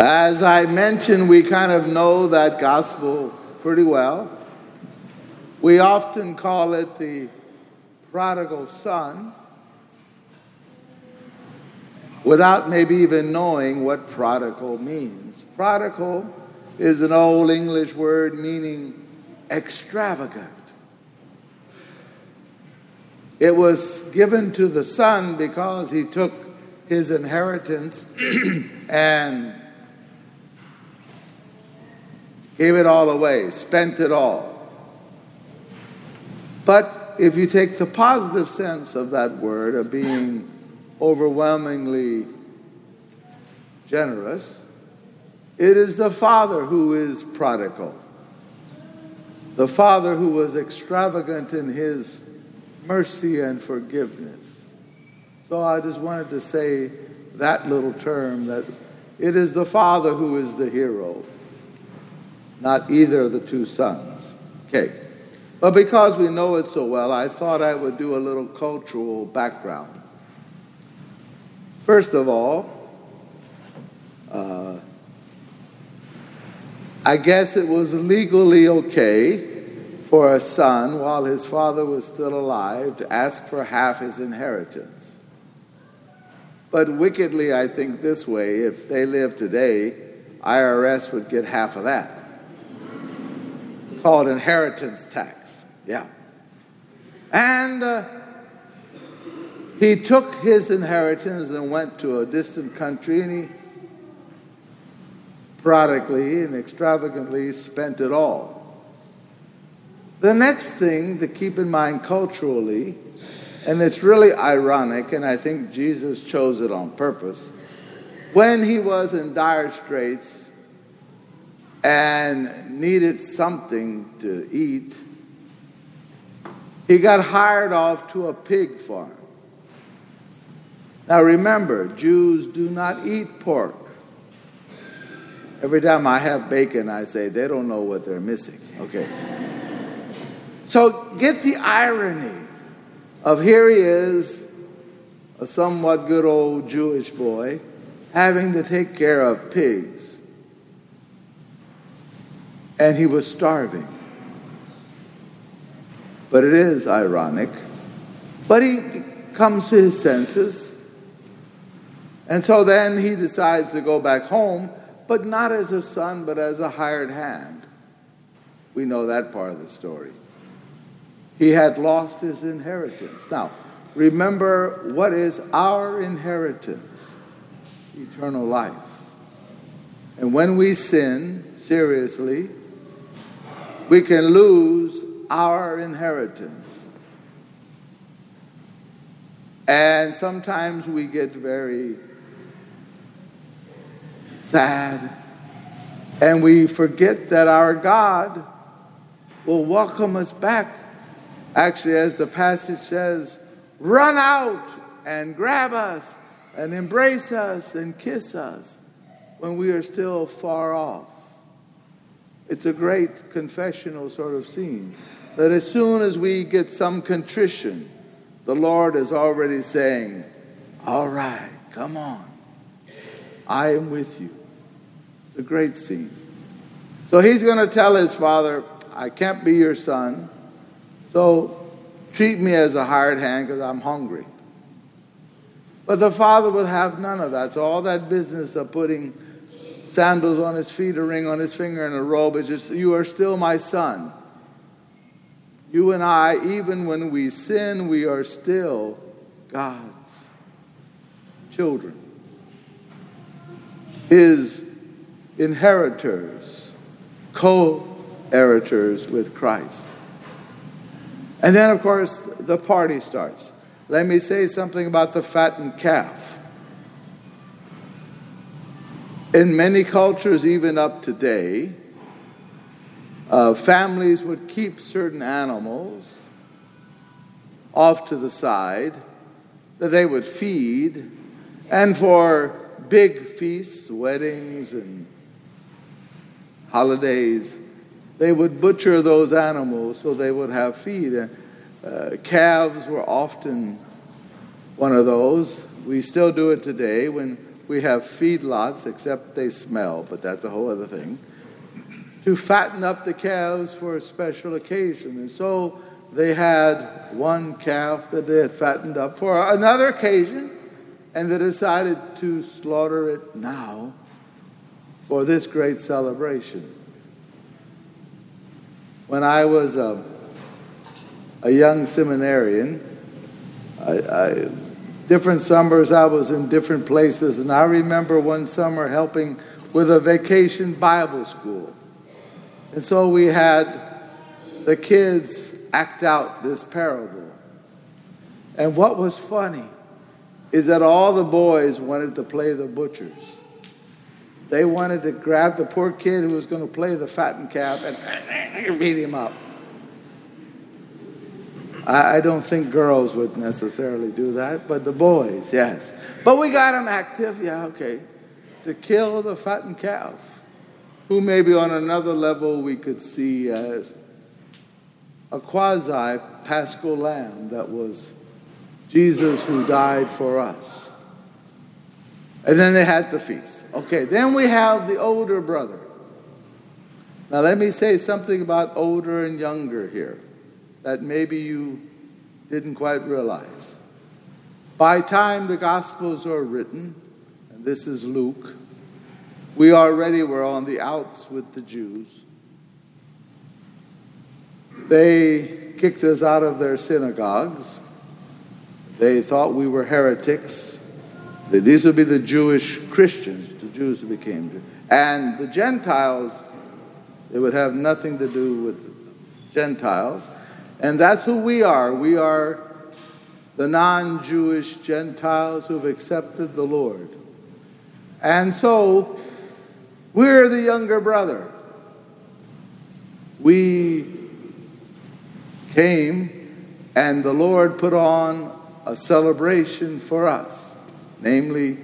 As I mentioned, we kind of know that gospel pretty well. We often call it the prodigal son without maybe even knowing what prodigal means. Prodigal is an old English word meaning extravagant. It was given to the son because he took his inheritance and gave it all away, spent it all. But if you take the positive sense of that word, of being overwhelmingly generous, it is the Father who is prodigal. The Father who was extravagant in his mercy and forgiveness. So I just wanted to say that little term that it is the Father who is the hero not either of the two sons. Okay. But because we know it so well, I thought I would do a little cultural background. First of all, uh, I guess it was legally okay for a son, while his father was still alive, to ask for half his inheritance. But wickedly, I think this way if they live today, IRS would get half of that called inheritance tax. Yeah. And uh, he took his inheritance and went to a distant country and he prodigally and extravagantly spent it all. The next thing to keep in mind culturally, and it's really ironic, and I think Jesus chose it on purpose, when he was in dire straits, and needed something to eat, he got hired off to a pig farm. Now remember, Jews do not eat pork. Every time I have bacon, I say they don't know what they're missing. Okay. So get the irony of here he is, a somewhat good old Jewish boy, having to take care of pigs and he was starving. But it is ironic. But he comes to his senses. And so then he decides to go back home, but not as a son, but as a hired hand. We know that part of the story. He had lost his inheritance. Now, remember what is our inheritance? Eternal life. And when we sin seriously, we can lose our inheritance. And sometimes we get very sad and we forget that our God will welcome us back. Actually, as the passage says, run out and grab us and embrace us and kiss us when we are still far off. It's a great confessional sort of scene. That as soon as we get some contrition, the Lord is already saying, All right, come on. I am with you. It's a great scene. So he's going to tell his father, I can't be your son, so treat me as a hired hand because I'm hungry. But the father will have none of that. So all that business of putting sandals on his feet, a ring on his finger, and a robe. It's just, you are still my son. You and I, even when we sin, we are still God's children, his inheritors, co heritors with Christ. And then, of course, the party starts. Let me say something about the fattened calf. In many cultures, even up today, uh, families would keep certain animals off to the side that they would feed, and for big feasts, weddings, and holidays, they would butcher those animals so they would have feed. Uh, calves were often one of those. We still do it today when we have feedlots, except they smell, but that's a whole other thing, to fatten up the calves for a special occasion. And so they had one calf that they had fattened up for another occasion, and they decided to slaughter it now for this great celebration. When I was a, a young seminarian, I, I, different summers I was in different places, and I remember one summer helping with a vacation Bible school. And so we had the kids act out this parable. And what was funny is that all the boys wanted to play the butchers. They wanted to grab the poor kid who was going to play the fattened calf and beat him up. I, don't think girls would necessarily do that, but the boys, yes. But we got them active, yeah, okay, to kill the fattened calf, who maybe on another level we could see as a quasi paschal lamb that was Jesus who died for us. And then they had the feast. Okay, then we have the older brother. Now, let me say something about older and younger here that maybe you didn't quite realize. By time the Gospels are written, and this is Luke, we already were on the outs with the Jews. They kicked us out of their synagogues. They thought we were heretics. These would be the Jewish Christians, the Jews who became Jews. And the Gentiles, it would have nothing to do with Gentiles. And that's who we are. We are the non Jewish Gentiles who have accepted the Lord. And so, we're the younger brother. We came, and the Lord put on a celebration for us, namely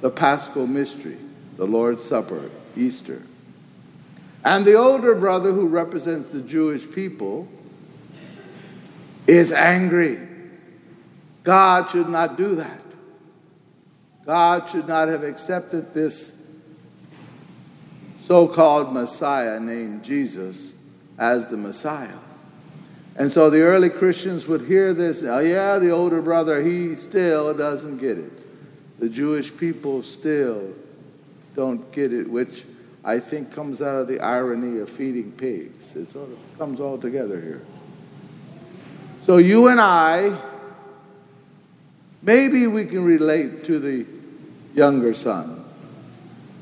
the Paschal mystery, the Lord's Supper, Easter. And the older brother, who represents the Jewish people, is angry. God should not do that. God should not have accepted this so called Messiah named Jesus as the Messiah. And so the early Christians would hear this, oh, yeah, the older brother, he still doesn't get it. The Jewish people still don't get it, which I think comes out of the irony of feeding pigs. It sort of comes all together here. So you and I, maybe we can relate to the younger son.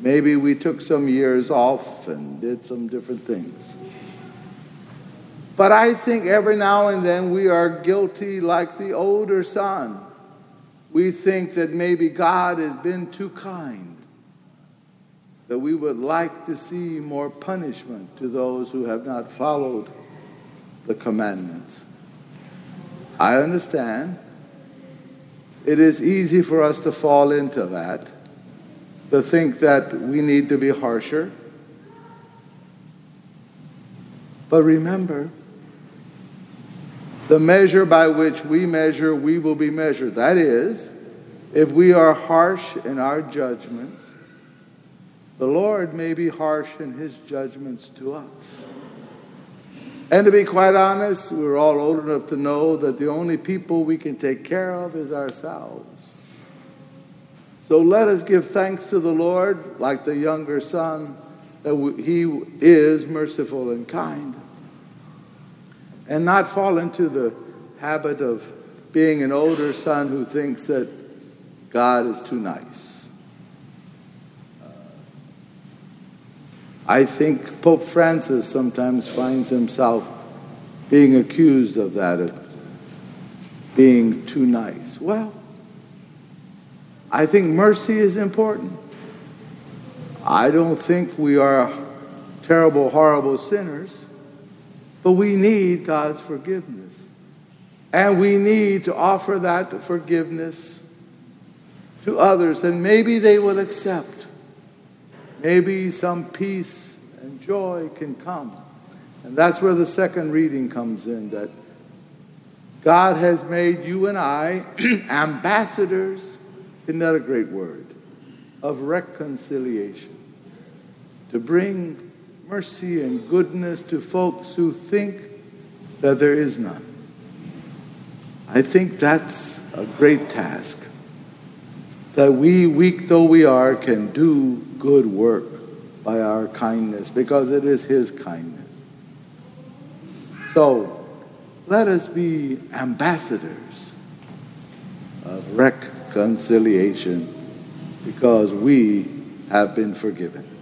Maybe we took some years off and did some different things. But I think every now and then we are guilty like the older son. We think that maybe God has been too kind, that we would like to see more punishment to those who have not followed the commandments. I understand. It is easy for us to fall into that, to think that we need to be harsher. But remember, the measure by which we measure, we will be measured. That is, if we are harsh in our judgments, the Lord may be harsh in his judgments to us. And to be quite honest, we're all old enough to know that the only people we can take care of is ourselves. So let us give thanks to the Lord, like the younger son, that he is merciful and kind. And not fall into the habit of being an older son who thinks that God is too nice. I think Pope Francis sometimes finds himself being accused of that, of being too nice. Well, I think mercy is important. I don't think we are terrible, horrible sinners, but we need God's forgiveness. And we need to offer that forgiveness to others, and maybe they will accept. Maybe some peace and joy can come. And that's where the second reading comes in that God has made you and I ambassadors. Isn't that a great word? of reconciliation, to bring mercy and goodness to folks who think that there is none. I think that's a great task. That we, weak though we are, can do good work by our kindness because it is His kindness. So let us be ambassadors of reconciliation because we have been forgiven.